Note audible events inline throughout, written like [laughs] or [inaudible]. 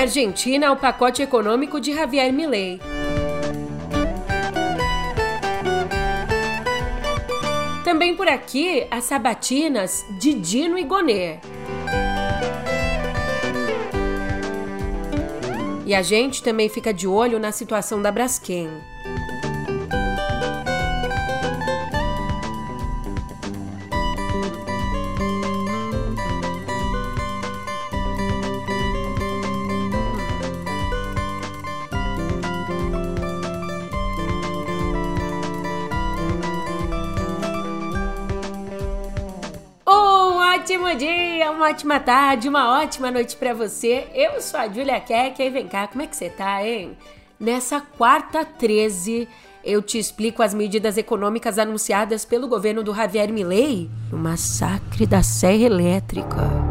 Na Argentina, o pacote econômico de Javier Milei. Também por aqui, as sabatinas de Dino e Gonê. E a gente também fica de olho na situação da Braskem. Uma ótima tarde, uma ótima noite para você. Eu sou a Julia Keck e vem cá, como é que você tá, hein? Nessa quarta 13, eu te explico as medidas econômicas anunciadas pelo governo do Javier Milei no massacre da Serra Elétrica.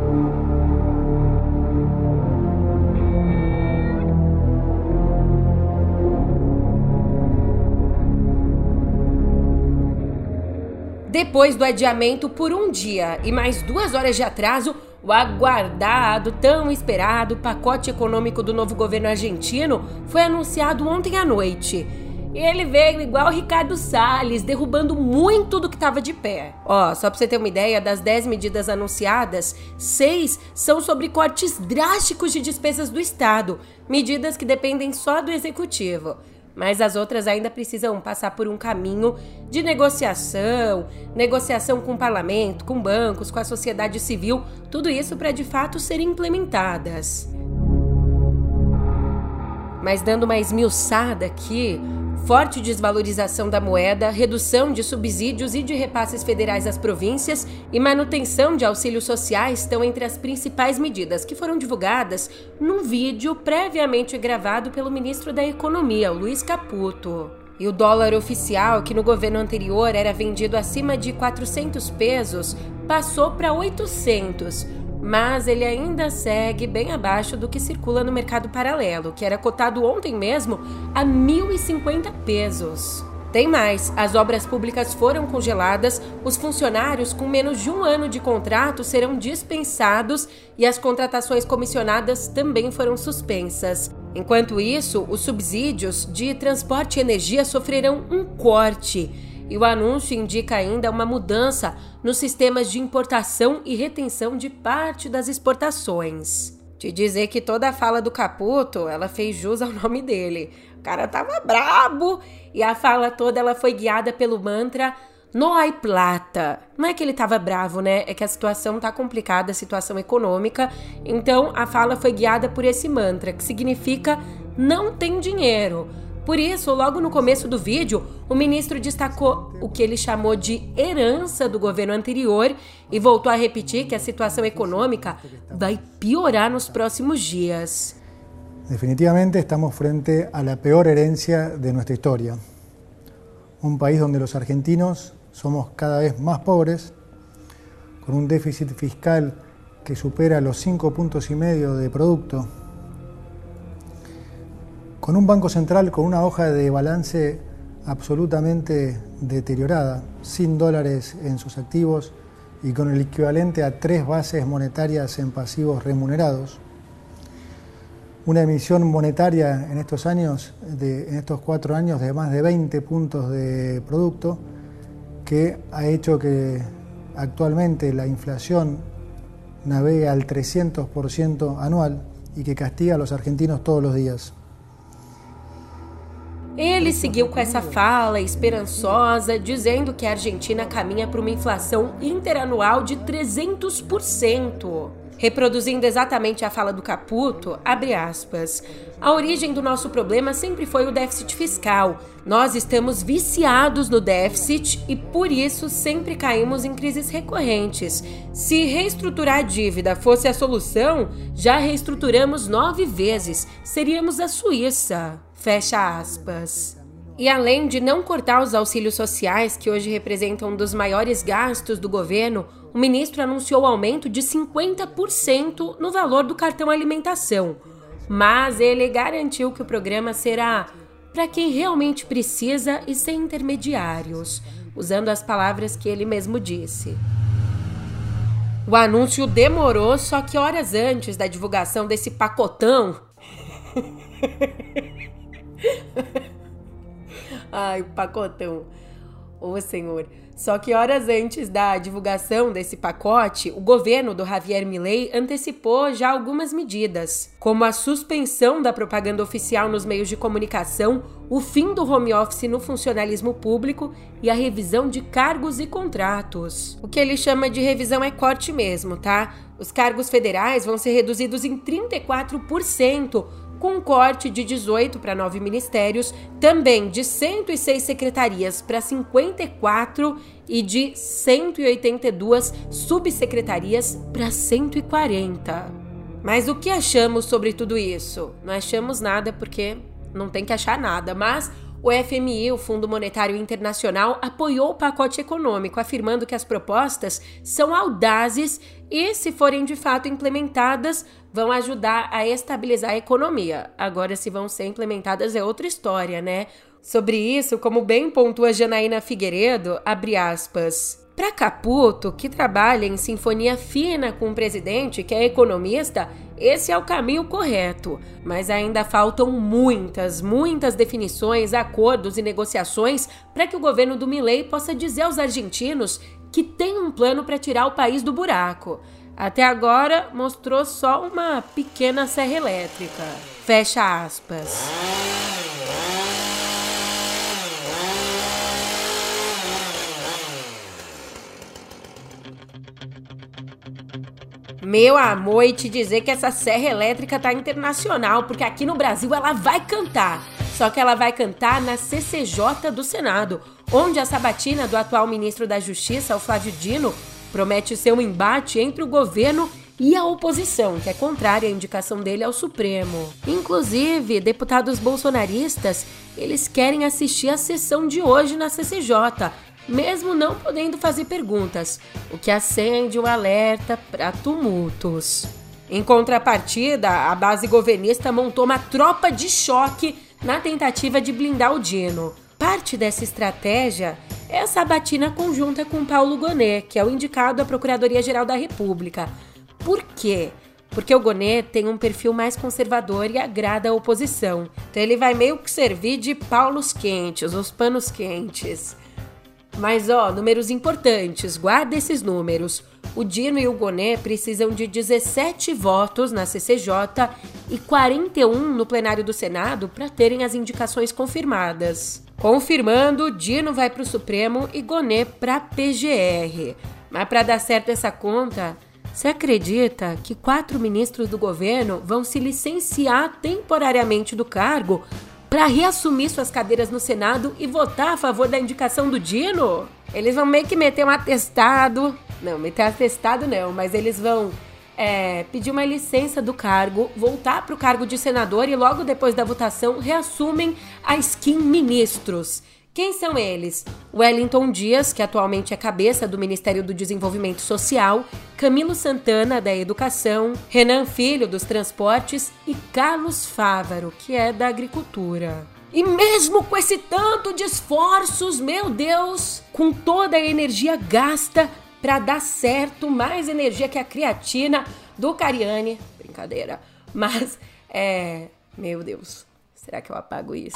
Depois do adiamento por um dia e mais duas horas de atraso, o aguardado, tão esperado pacote econômico do novo governo argentino foi anunciado ontem à noite. E ele veio igual Ricardo Salles, derrubando muito do que estava de pé. Ó, só para você ter uma ideia, das 10 medidas anunciadas, seis são sobre cortes drásticos de despesas do Estado, medidas que dependem só do executivo mas as outras ainda precisam passar por um caminho de negociação, negociação com o parlamento, com bancos, com a sociedade civil, tudo isso para de fato serem implementadas. Mas dando uma esmiuçada aqui, forte desvalorização da moeda, redução de subsídios e de repasses federais às províncias e manutenção de auxílios sociais estão entre as principais medidas que foram divulgadas num vídeo previamente gravado pelo ministro da Economia, Luiz Caputo. E o dólar oficial, que no governo anterior era vendido acima de 400 pesos, passou para 800 mas ele ainda segue bem abaixo do que circula no mercado paralelo, que era cotado ontem mesmo a 1.050 pesos. Tem mais, as obras públicas foram congeladas, os funcionários com menos de um ano de contrato serão dispensados e as contratações comissionadas também foram suspensas. Enquanto isso, os subsídios de transporte e energia sofrerão um corte e o anúncio indica ainda uma mudança nos sistemas de importação e retenção de parte das exportações. Te dizer que toda a fala do Caputo, ela fez jus ao [laughs] nome dele. O cara tava brabo e a fala toda ela foi guiada pelo mantra no hay plata. Não é que ele tava bravo, né? É que a situação tá complicada, a situação econômica. Então a fala foi guiada por esse mantra, que significa não tem dinheiro. Por isso, logo no começo do vídeo, o ministro destacou o que ele chamou de herança do governo anterior e voltou a repetir que a situação econômica vai piorar nos próximos dias. Definitivamente estamos frente a la peor herencia de nuestra historia. Un país donde los argentinos somos cada vez más pobres, con un déficit fiscal que supera los cinco puntos y medio de producto con un Banco Central con una hoja de balance absolutamente deteriorada, sin dólares en sus activos y con el equivalente a tres bases monetarias en pasivos remunerados. Una emisión monetaria en estos años, en estos cuatro años, de más de 20 puntos de producto, que ha hecho que actualmente la inflación navegue al 300% anual y que castiga a los argentinos todos los días. Ele seguiu com essa fala esperançosa, dizendo que a Argentina caminha para uma inflação interanual de 300%. Reproduzindo exatamente a fala do Caputo, abre aspas. A origem do nosso problema sempre foi o déficit fiscal. Nós estamos viciados no déficit e por isso sempre caímos em crises recorrentes. Se reestruturar a dívida fosse a solução, já reestruturamos nove vezes. Seríamos a Suíça. Fecha aspas. E além de não cortar os auxílios sociais, que hoje representam um dos maiores gastos do governo, o ministro anunciou aumento de 50% no valor do cartão alimentação. Mas ele garantiu que o programa será para quem realmente precisa e sem intermediários, usando as palavras que ele mesmo disse. O anúncio demorou, só que horas antes da divulgação desse pacotão, [laughs] [laughs] Ai, pacotão. Ô, senhor. Só que horas antes da divulgação desse pacote, o governo do Javier Milei antecipou já algumas medidas, como a suspensão da propaganda oficial nos meios de comunicação, o fim do home office no funcionalismo público e a revisão de cargos e contratos. O que ele chama de revisão é corte mesmo, tá? Os cargos federais vão ser reduzidos em 34%, com um corte de 18 para 9 ministérios, também de 106 secretarias para 54 e de 182 subsecretarias para 140. Mas o que achamos sobre tudo isso? Não achamos nada porque não tem que achar nada, mas o FMI, o Fundo Monetário Internacional, apoiou o pacote econômico, afirmando que as propostas são audazes e, se forem de fato implementadas, vão ajudar a estabilizar a economia. Agora, se vão ser implementadas é outra história, né? Sobre isso, como bem pontua Janaína Figueiredo, abre aspas. Para Caputo, que trabalha em sinfonia fina com o presidente, que é economista, esse é o caminho correto. Mas ainda faltam muitas, muitas definições, acordos e negociações para que o governo do Milei possa dizer aos argentinos que tem um plano para tirar o país do buraco. Até agora mostrou só uma pequena serra elétrica. Fecha aspas. Meu amor, e te dizer que essa serra elétrica tá internacional, porque aqui no Brasil ela vai cantar. Só que ela vai cantar na CCJ do Senado, onde a sabatina do atual ministro da Justiça, o Flávio Dino, promete ser um embate entre o governo e a oposição, que é contrária à indicação dele ao Supremo. Inclusive, deputados bolsonaristas, eles querem assistir a sessão de hoje na CCJ, mesmo não podendo fazer perguntas, o que acende o alerta para tumultos. Em contrapartida, a base governista montou uma tropa de choque na tentativa de blindar o Dino. Parte dessa estratégia é a sabatina conjunta com Paulo Gonet, que é o indicado à Procuradoria-Geral da República. Por quê? Porque o Gonet tem um perfil mais conservador e agrada a oposição. Então ele vai meio que servir de paulos quentes, os panos quentes. Mas ó, números importantes, guarda esses números. O Dino e o Goné precisam de 17 votos na CCJ e 41 no plenário do Senado para terem as indicações confirmadas. Confirmando, Dino vai para o Supremo e Goné para PGR. Mas para dar certo essa conta, você acredita que quatro ministros do governo vão se licenciar temporariamente do cargo para reassumir suas cadeiras no Senado e votar a favor da indicação do Dino? Eles vão meio que meter um atestado. Não, meter atestado não, mas eles vão é, pedir uma licença do cargo, voltar para o cargo de senador e logo depois da votação reassumem a skin ministros. Quem são eles? Wellington Dias, que atualmente é cabeça do Ministério do Desenvolvimento Social, Camilo Santana, da Educação, Renan Filho, dos Transportes e Carlos Fávaro, que é da Agricultura. E mesmo com esse tanto de esforços, meu Deus, com toda a energia gasta para dar certo, mais energia que a creatina do Cariani, brincadeira, mas é, meu Deus, será que eu apago isso?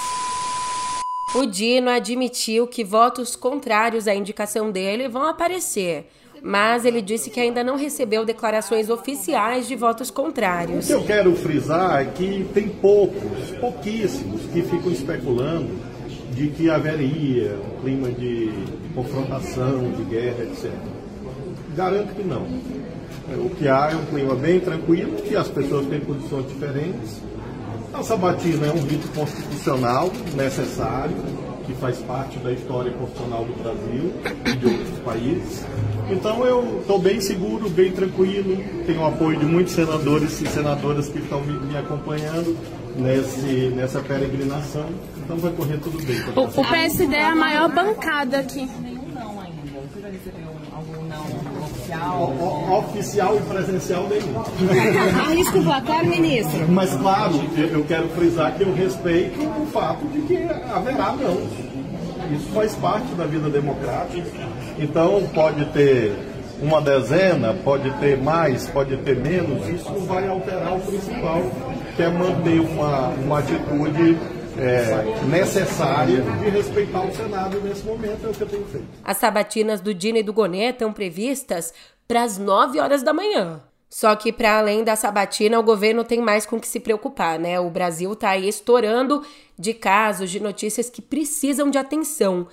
O Dino admitiu que votos contrários à indicação dele vão aparecer, mas ele disse que ainda não recebeu declarações oficiais de votos contrários. O que eu quero frisar é que tem poucos, pouquíssimos, que ficam especulando de que haveria um clima de confrontação, de guerra, etc. Garanto que não. O que há é um clima bem tranquilo, que as pessoas têm posições diferentes a sabatina é um rito constitucional necessário, que faz parte da história constitucional do Brasil e de outros países. Então eu estou bem seguro, bem tranquilo, tenho o apoio de muitos senadores e senadoras que estão me, me acompanhando nesse, nessa peregrinação. Então vai correr tudo bem. O, o PSD é a maior bancada aqui. Oficial? O, oficial e presencial nenhum. [laughs] Arrisca o placar, ministro? Mas, claro, eu quero frisar que eu respeito o fato de que haverá não. Isso faz parte da vida democrática. Então, pode ter uma dezena, pode ter mais, pode ter menos, isso não vai alterar o principal, que é manter uma, uma atitude é, necessária de respeitar o Senado nesse momento, é o que eu tenho feito. As sabatinas do Dina e do Gonê estão previstas para as 9 horas da manhã. Só que, para além da sabatina, o governo tem mais com que se preocupar, né? O Brasil está aí estourando de casos, de notícias que precisam de atenção.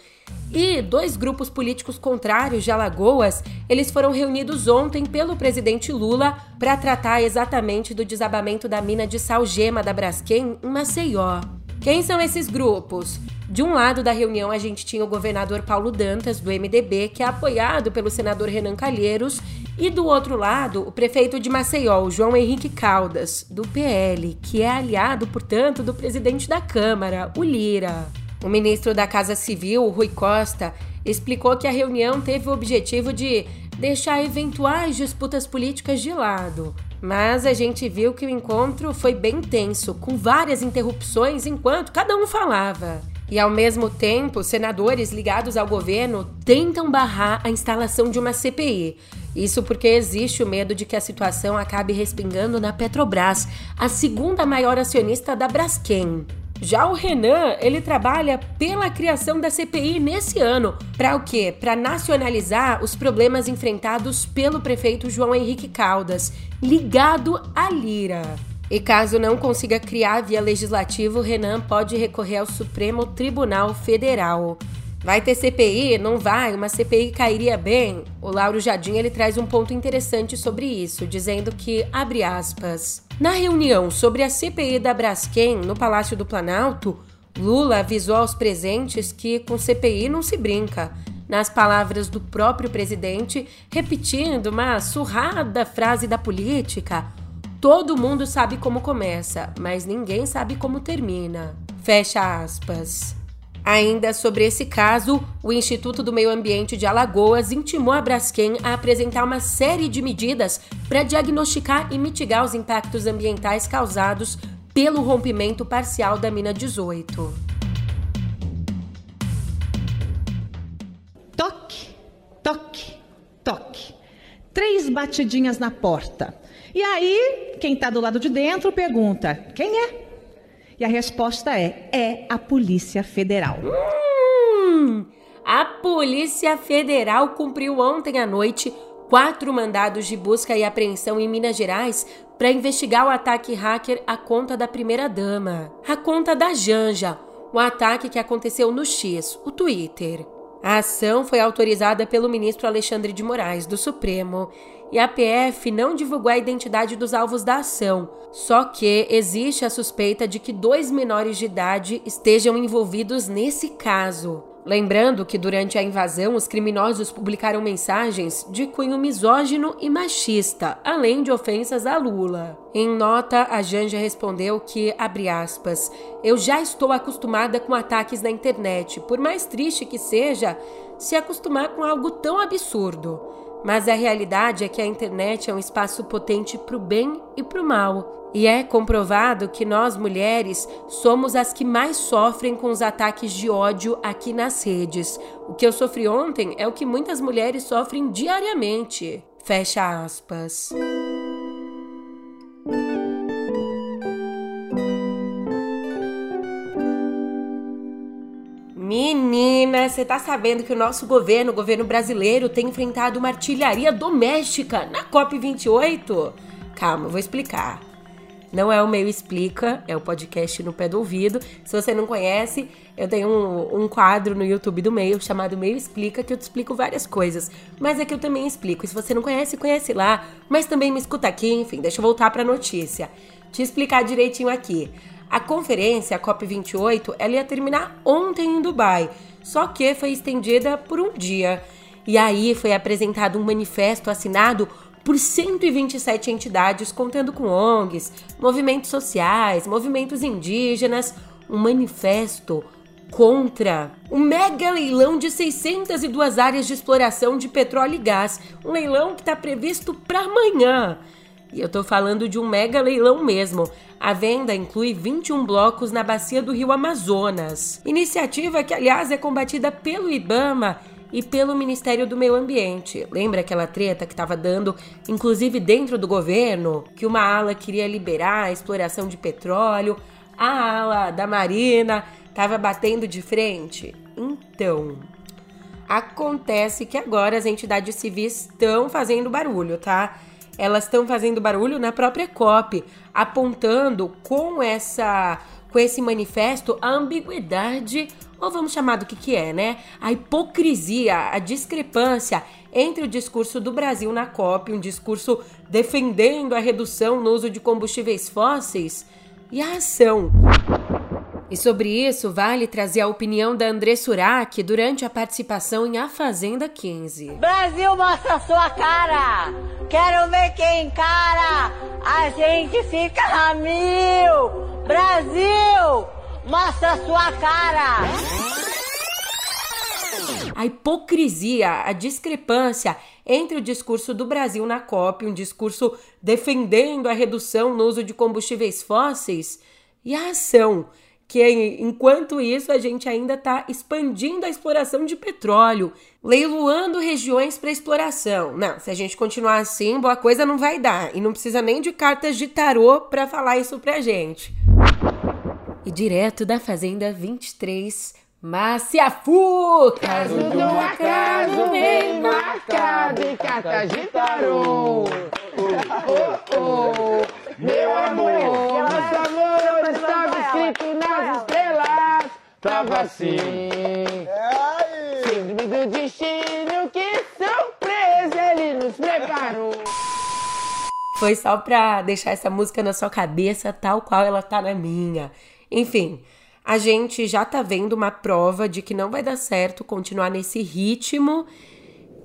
E dois grupos políticos contrários de Alagoas, eles foram reunidos ontem pelo presidente Lula para tratar exatamente do desabamento da mina de Salgema da Braskem em Maceió. Quem são esses grupos? De um lado da reunião, a gente tinha o governador Paulo Dantas, do MDB, que é apoiado pelo senador Renan Calheiros, e do outro lado, o prefeito de Maceió, João Henrique Caldas, do PL, que é aliado, portanto, do presidente da Câmara, o Lira. O ministro da Casa Civil, Rui Costa, explicou que a reunião teve o objetivo de deixar eventuais disputas políticas de lado. Mas a gente viu que o encontro foi bem tenso, com várias interrupções enquanto cada um falava. E ao mesmo tempo, senadores ligados ao governo tentam barrar a instalação de uma CPI. Isso porque existe o medo de que a situação acabe respingando na Petrobras, a segunda maior acionista da Braskem. Já o Renan, ele trabalha pela criação da CPI nesse ano. Para o quê? Para nacionalizar os problemas enfrentados pelo prefeito João Henrique Caldas, ligado à Lira. E caso não consiga criar via legislativo, Renan pode recorrer ao Supremo Tribunal Federal. Vai ter CPI? Não vai? Uma CPI cairia bem? O Lauro Jardim ele traz um ponto interessante sobre isso, dizendo que, abre aspas, na reunião sobre a CPI da Braskem no Palácio do Planalto, Lula avisou aos presentes que com CPI não se brinca. Nas palavras do próprio presidente, repetindo uma surrada frase da política, todo mundo sabe como começa, mas ninguém sabe como termina. Fecha aspas. Ainda sobre esse caso, o Instituto do Meio Ambiente de Alagoas intimou a Braskem a apresentar uma série de medidas para diagnosticar e mitigar os impactos ambientais causados pelo rompimento parcial da mina 18. Toque, toque, toque. Três batidinhas na porta. E aí, quem está do lado de dentro pergunta: quem é? E a resposta é: é a Polícia Federal. Hum, a Polícia Federal cumpriu ontem à noite quatro mandados de busca e apreensão em Minas Gerais para investigar o ataque hacker à conta da primeira-dama, a conta da Janja, o ataque que aconteceu no X, o Twitter. A ação foi autorizada pelo ministro Alexandre de Moraes, do Supremo, e a PF não divulgou a identidade dos alvos da ação, só que existe a suspeita de que dois menores de idade estejam envolvidos nesse caso. Lembrando que durante a invasão, os criminosos publicaram mensagens de cunho misógino e machista, além de ofensas a Lula. Em nota, a Janja respondeu que, abre aspas, eu já estou acostumada com ataques na internet, por mais triste que seja, se acostumar com algo tão absurdo. Mas a realidade é que a internet é um espaço potente para o bem e para o mal. E é comprovado que nós mulheres somos as que mais sofrem com os ataques de ódio aqui nas redes. O que eu sofri ontem é o que muitas mulheres sofrem diariamente. Fecha aspas. Menina, você tá sabendo que o nosso governo, o governo brasileiro, tem enfrentado uma artilharia doméstica na COP28? Calma, eu vou explicar. Não é o Meio Explica, é o podcast no pé do ouvido. Se você não conhece, eu tenho um, um, quadro no YouTube do Meio chamado Meio Explica, que eu te explico várias coisas. Mas é que eu também explico. E se você não conhece, conhece lá. Mas também me escuta aqui, enfim, deixa eu voltar pra notícia. Te explicar direitinho aqui. A conferência, a COP28, ela ia terminar ontem em Dubai, só que foi estendida por um dia. E aí foi apresentado um manifesto assinado por 127 entidades, contando com ONGs, movimentos sociais, movimentos indígenas, um manifesto contra o mega leilão de 602 áreas de exploração de petróleo e gás, um leilão que está previsto para amanhã. E eu tô falando de um mega leilão mesmo. A venda inclui 21 blocos na bacia do rio Amazonas. Iniciativa que, aliás, é combatida pelo Ibama e pelo Ministério do Meio Ambiente. Lembra aquela treta que estava dando, inclusive dentro do governo, que uma ala queria liberar a exploração de petróleo, a ala da Marina estava batendo de frente? Então, acontece que agora as entidades civis estão fazendo barulho, tá? Elas estão fazendo barulho na própria COP, apontando com essa com esse manifesto a ambiguidade, ou vamos chamar do que que é, né? A hipocrisia, a discrepância entre o discurso do Brasil na COP, um discurso defendendo a redução no uso de combustíveis fósseis, e a ação. E sobre isso, vale trazer a opinião da André Surak durante a participação em A Fazenda 15. Brasil, mostra sua cara! Quero ver quem encara! A gente fica a mil! Brasil, mostra sua cara! A hipocrisia, a discrepância entre o discurso do Brasil na COP, um discurso defendendo a redução no uso de combustíveis fósseis, e a ação, que enquanto isso a gente ainda está expandindo a exploração de petróleo, leiloando regiões para exploração. Não, se a gente continuar assim, boa coisa não vai dar. E não precisa nem de cartas de tarô para falar isso pra gente. E direto da Fazenda 23, Márcia Fuca! Caso acaso bem marcado em cartas de tarô. Oh, oh, oh, meu amor, nosso amor estava escrito nas estrelas. Tava assim. Síndrome do destino, que surpresa ele nos preparou. Foi só pra deixar essa música na sua cabeça, tal qual ela tá na minha. Enfim, a gente já tá vendo uma prova de que não vai dar certo continuar nesse ritmo.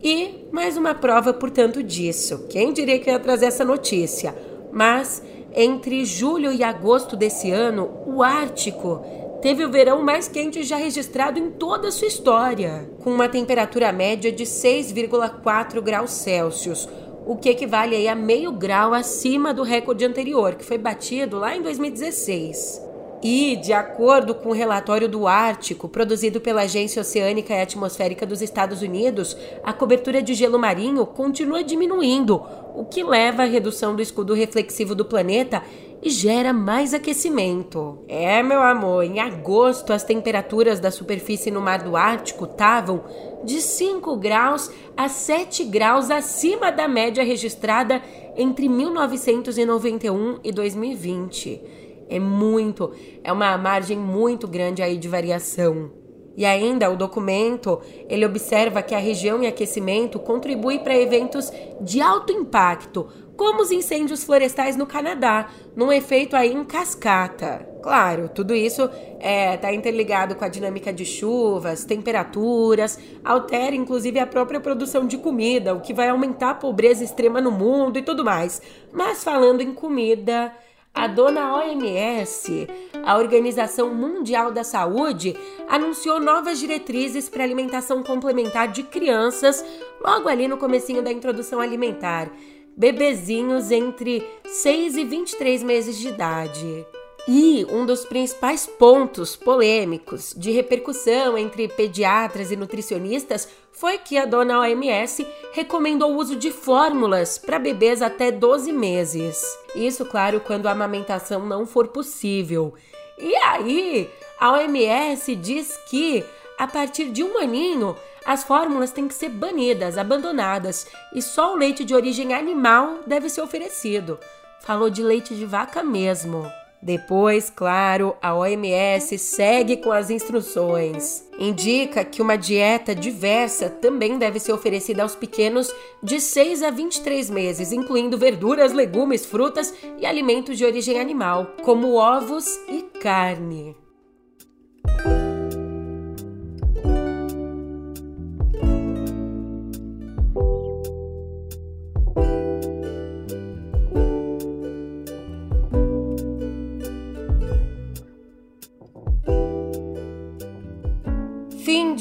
E mais uma prova, portanto, disso. Quem diria que ia trazer essa notícia? Mas entre julho e agosto desse ano, o Ártico teve o verão mais quente já registrado em toda a sua história, com uma temperatura média de 6,4 graus Celsius, o que equivale a meio grau acima do recorde anterior, que foi batido lá em 2016. E, de acordo com o relatório do Ártico, produzido pela Agência Oceânica e Atmosférica dos Estados Unidos, a cobertura de gelo marinho continua diminuindo, o que leva à redução do escudo reflexivo do planeta e gera mais aquecimento. É, meu amor, em agosto as temperaturas da superfície no mar do Ártico estavam de 5 graus a 7 graus acima da média registrada entre 1991 e 2020. É muito, é uma margem muito grande aí de variação. E ainda o documento, ele observa que a região em aquecimento contribui para eventos de alto impacto, como os incêndios florestais no Canadá, num efeito aí em cascata. Claro, tudo isso está é, tá interligado com a dinâmica de chuvas, temperaturas, altera inclusive a própria produção de comida, o que vai aumentar a pobreza extrema no mundo e tudo mais. Mas falando em comida, a dona OMS, a Organização Mundial da Saúde, anunciou novas diretrizes para alimentação complementar de crianças logo ali no comecinho da introdução alimentar, bebezinhos entre 6 e 23 meses de idade. E um dos principais pontos polêmicos de repercussão entre pediatras e nutricionistas foi que a dona OMS recomendou o uso de fórmulas para bebês até 12 meses. Isso, claro, quando a amamentação não for possível. E aí, a OMS diz que a partir de um aninho as fórmulas têm que ser banidas, abandonadas, e só o leite de origem animal deve ser oferecido. Falou de leite de vaca mesmo. Depois, claro, a OMS segue com as instruções. Indica que uma dieta diversa também deve ser oferecida aos pequenos de 6 a 23 meses, incluindo verduras, legumes, frutas e alimentos de origem animal, como ovos e carne.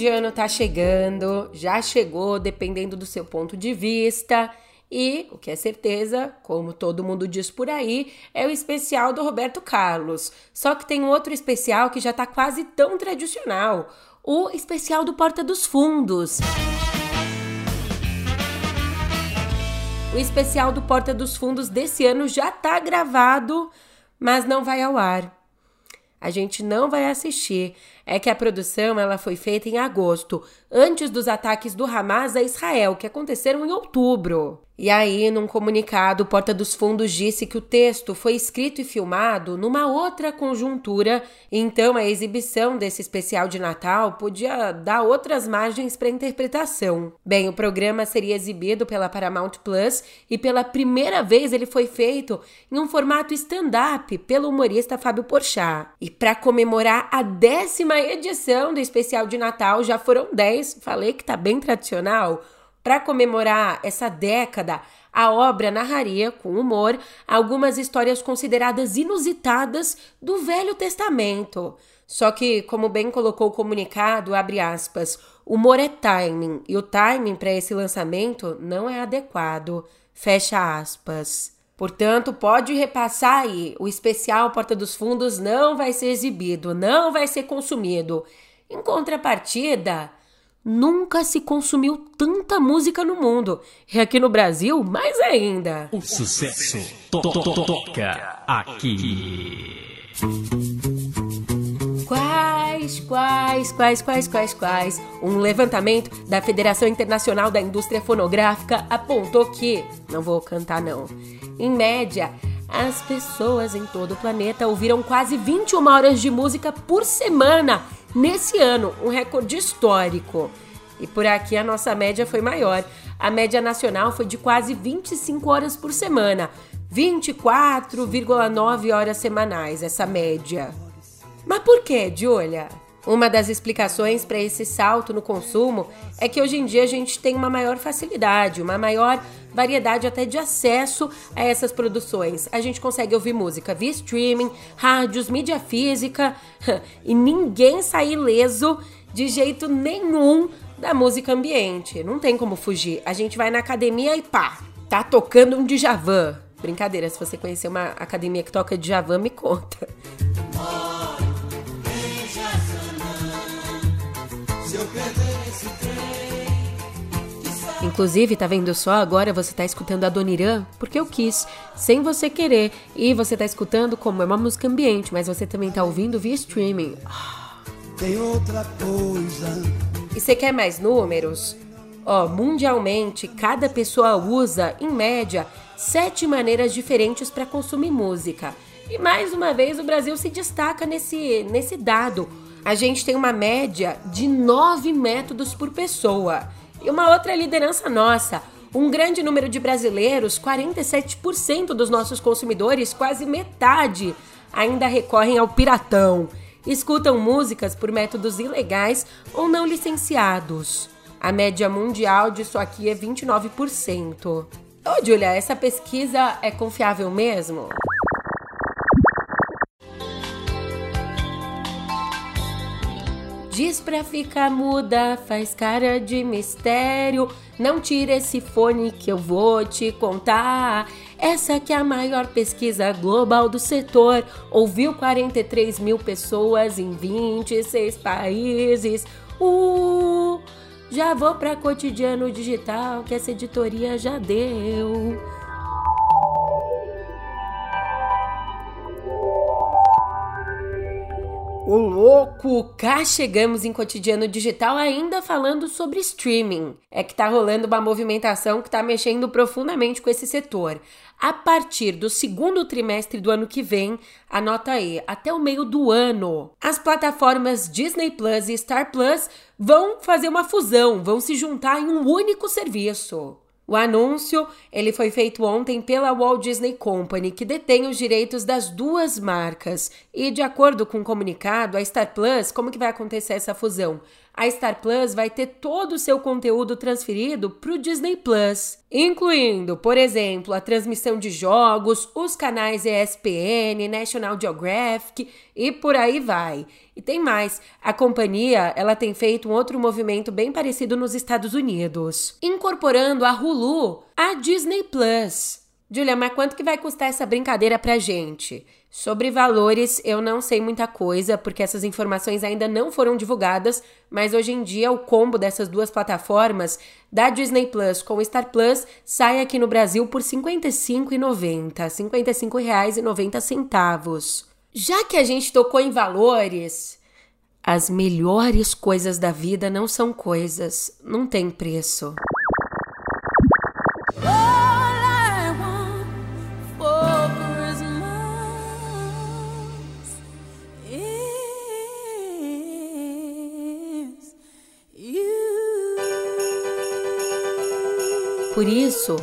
De ano tá chegando, já chegou, dependendo do seu ponto de vista. E o que é certeza, como todo mundo diz por aí, é o especial do Roberto Carlos. Só que tem um outro especial que já tá quase tão tradicional. o especial do Porta dos Fundos. O especial do Porta dos Fundos desse ano já está gravado, mas não vai ao ar. A gente não vai assistir. É que a produção ela foi feita em agosto, antes dos ataques do Hamas a Israel, que aconteceram em outubro. E aí, num comunicado, Porta dos Fundos disse que o texto foi escrito e filmado numa outra conjuntura, então a exibição desse especial de Natal podia dar outras margens para interpretação. Bem, o programa seria exibido pela Paramount Plus e pela primeira vez ele foi feito em um formato stand-up pelo humorista Fábio Porchat. E para comemorar a décima edição do especial de Natal, já foram 10, falei que tá bem tradicional para comemorar essa década, a obra narraria, com humor, algumas histórias consideradas inusitadas do Velho Testamento. Só que, como bem colocou o comunicado, abre aspas, humor é timing, e o timing para esse lançamento não é adequado. Fecha aspas. Portanto, pode repassar aí, o especial Porta dos Fundos não vai ser exibido, não vai ser consumido. Em contrapartida, Nunca se consumiu tanta música no mundo. E aqui no Brasil, mais ainda. O sucesso to to to toca aqui. Quais, quais, quais, quais, quais, quais? Um levantamento da Federação Internacional da Indústria Fonográfica apontou que, não vou cantar não, em média, as pessoas em todo o planeta ouviram quase 21 horas de música por semana nesse ano, um recorde histórico. E por aqui a nossa média foi maior. A média nacional foi de quase 25 horas por semana, 24,9 horas semanais, essa média. Mas por que, Julia? Uma das explicações para esse salto no consumo é que hoje em dia a gente tem uma maior facilidade, uma maior variedade até de acesso a essas produções. A gente consegue ouvir música via streaming, rádios, mídia física [laughs] e ninguém sai ileso de jeito nenhum da música ambiente. Não tem como fugir. A gente vai na academia e pá, tá tocando um Djavan. Brincadeira, se você conhecer uma academia que toca Djavan, me conta. Inclusive, tá vendo só? Agora você tá escutando a Dona porque eu quis, sem você querer. E você tá escutando como é uma música ambiente, mas você também tá ouvindo via streaming. Tem outra coisa. E você quer mais números? Ó, mundialmente, cada pessoa usa, em média, sete maneiras diferentes para consumir música. E mais uma vez o Brasil se destaca nesse, nesse dado. A gente tem uma média de nove métodos por pessoa. E uma outra liderança nossa. Um grande número de brasileiros, 47% dos nossos consumidores, quase metade, ainda recorrem ao piratão. Escutam músicas por métodos ilegais ou não licenciados. A média mundial disso aqui é 29%. Ô, Julia, essa pesquisa é confiável mesmo? Diz pra ficar muda, faz cara de mistério. Não tira esse fone que eu vou te contar. Essa que é a maior pesquisa global do setor. Ouviu 43 mil pessoas em 26 países. Uh, já vou pra cotidiano digital que essa editoria já deu. O louco! Cá chegamos em cotidiano digital ainda falando sobre streaming. É que tá rolando uma movimentação que tá mexendo profundamente com esse setor. A partir do segundo trimestre do ano que vem, anota aí, até o meio do ano, as plataformas Disney Plus e Star Plus vão fazer uma fusão, vão se juntar em um único serviço. O anúncio ele foi feito ontem pela Walt Disney Company, que detém os direitos das duas marcas. E de acordo com o comunicado, a Star Plus, como que vai acontecer essa fusão? A Star Plus vai ter todo o seu conteúdo transferido para o Disney Plus, incluindo, por exemplo, a transmissão de jogos, os canais ESPN, National Geographic e por aí vai. E tem mais, a companhia ela tem feito um outro movimento bem parecido nos Estados Unidos, incorporando a Hulu à Disney Plus. Julia, mas quanto que vai custar essa brincadeira pra gente? Sobre valores, eu não sei muita coisa, porque essas informações ainda não foram divulgadas, mas hoje em dia o combo dessas duas plataformas, da Disney Plus com o Star Plus, sai aqui no Brasil por R$ 55,90, R$ 55,90. Já que a gente tocou em valores, as melhores coisas da vida não são coisas, não tem preço. Por isso,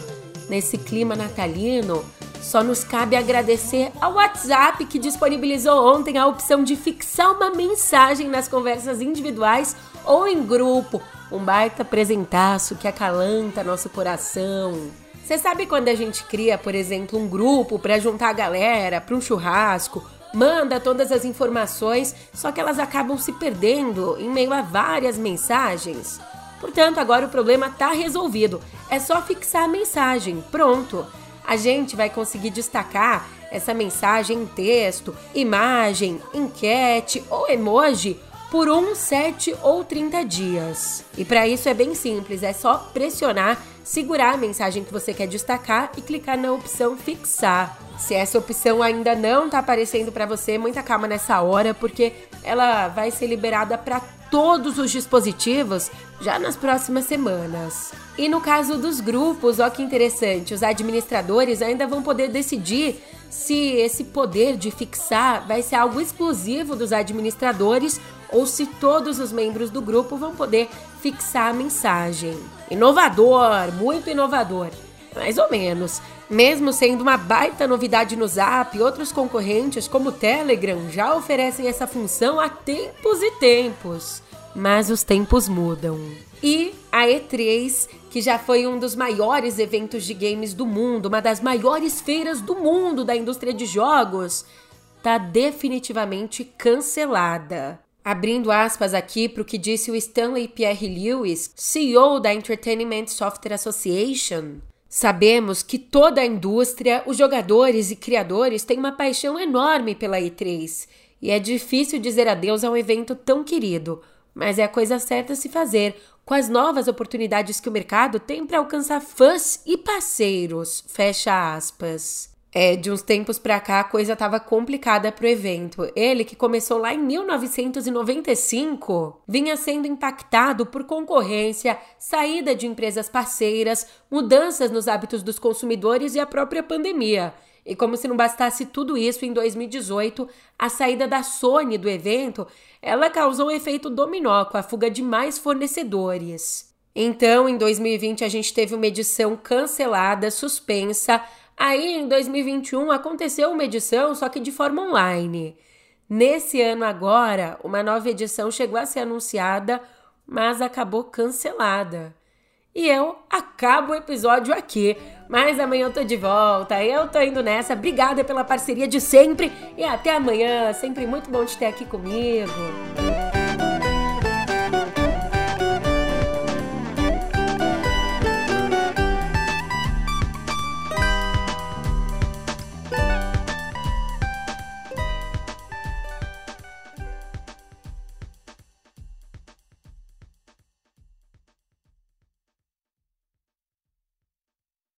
nesse clima natalino, só nos cabe agradecer ao WhatsApp que disponibilizou ontem a opção de fixar uma mensagem nas conversas individuais ou em grupo. Um baita presentaço que acalanta nosso coração. Você sabe quando a gente cria, por exemplo, um grupo para juntar a galera para um churrasco, manda todas as informações, só que elas acabam se perdendo em meio a várias mensagens? Portanto, agora o problema está resolvido. É só fixar a mensagem. Pronto. A gente vai conseguir destacar essa mensagem em texto, imagem, enquete ou emoji por 1, 7 ou 30 dias. E para isso é bem simples, é só pressionar, segurar a mensagem que você quer destacar e clicar na opção fixar. Se essa opção ainda não está aparecendo para você, muita calma nessa hora, porque ela vai ser liberada para todos os dispositivos já nas próximas semanas. E no caso dos grupos, ó que interessante, os administradores ainda vão poder decidir se esse poder de fixar vai ser algo exclusivo dos administradores ou se todos os membros do grupo vão poder fixar a mensagem. Inovador, muito inovador. Mais ou menos. Mesmo sendo uma baita novidade no Zap, outros concorrentes, como o Telegram, já oferecem essa função há tempos e tempos. Mas os tempos mudam. E a E3, que já foi um dos maiores eventos de games do mundo, uma das maiores feiras do mundo da indústria de jogos, tá definitivamente cancelada. Abrindo aspas aqui para o que disse o Stanley Pierre Lewis, CEO da Entertainment Software Association, Sabemos que toda a indústria, os jogadores e criadores têm uma paixão enorme pela E3 e é difícil dizer adeus a um evento tão querido, mas é a coisa certa a se fazer com as novas oportunidades que o mercado tem para alcançar fãs e parceiros. Fecha aspas. É, de uns tempos pra cá a coisa tava complicada pro evento. Ele, que começou lá em 1995, vinha sendo impactado por concorrência, saída de empresas parceiras, mudanças nos hábitos dos consumidores e a própria pandemia. E como se não bastasse tudo isso, em 2018, a saída da Sony do evento, ela causou um efeito dominó com a fuga de mais fornecedores. Então, em 2020, a gente teve uma edição cancelada, suspensa, Aí, em 2021, aconteceu uma edição, só que de forma online. Nesse ano agora, uma nova edição chegou a ser anunciada, mas acabou cancelada. E eu acabo o episódio aqui. Mas amanhã eu tô de volta. Eu tô indo nessa. Obrigada pela parceria de sempre e até amanhã. Sempre muito bom te ter aqui comigo.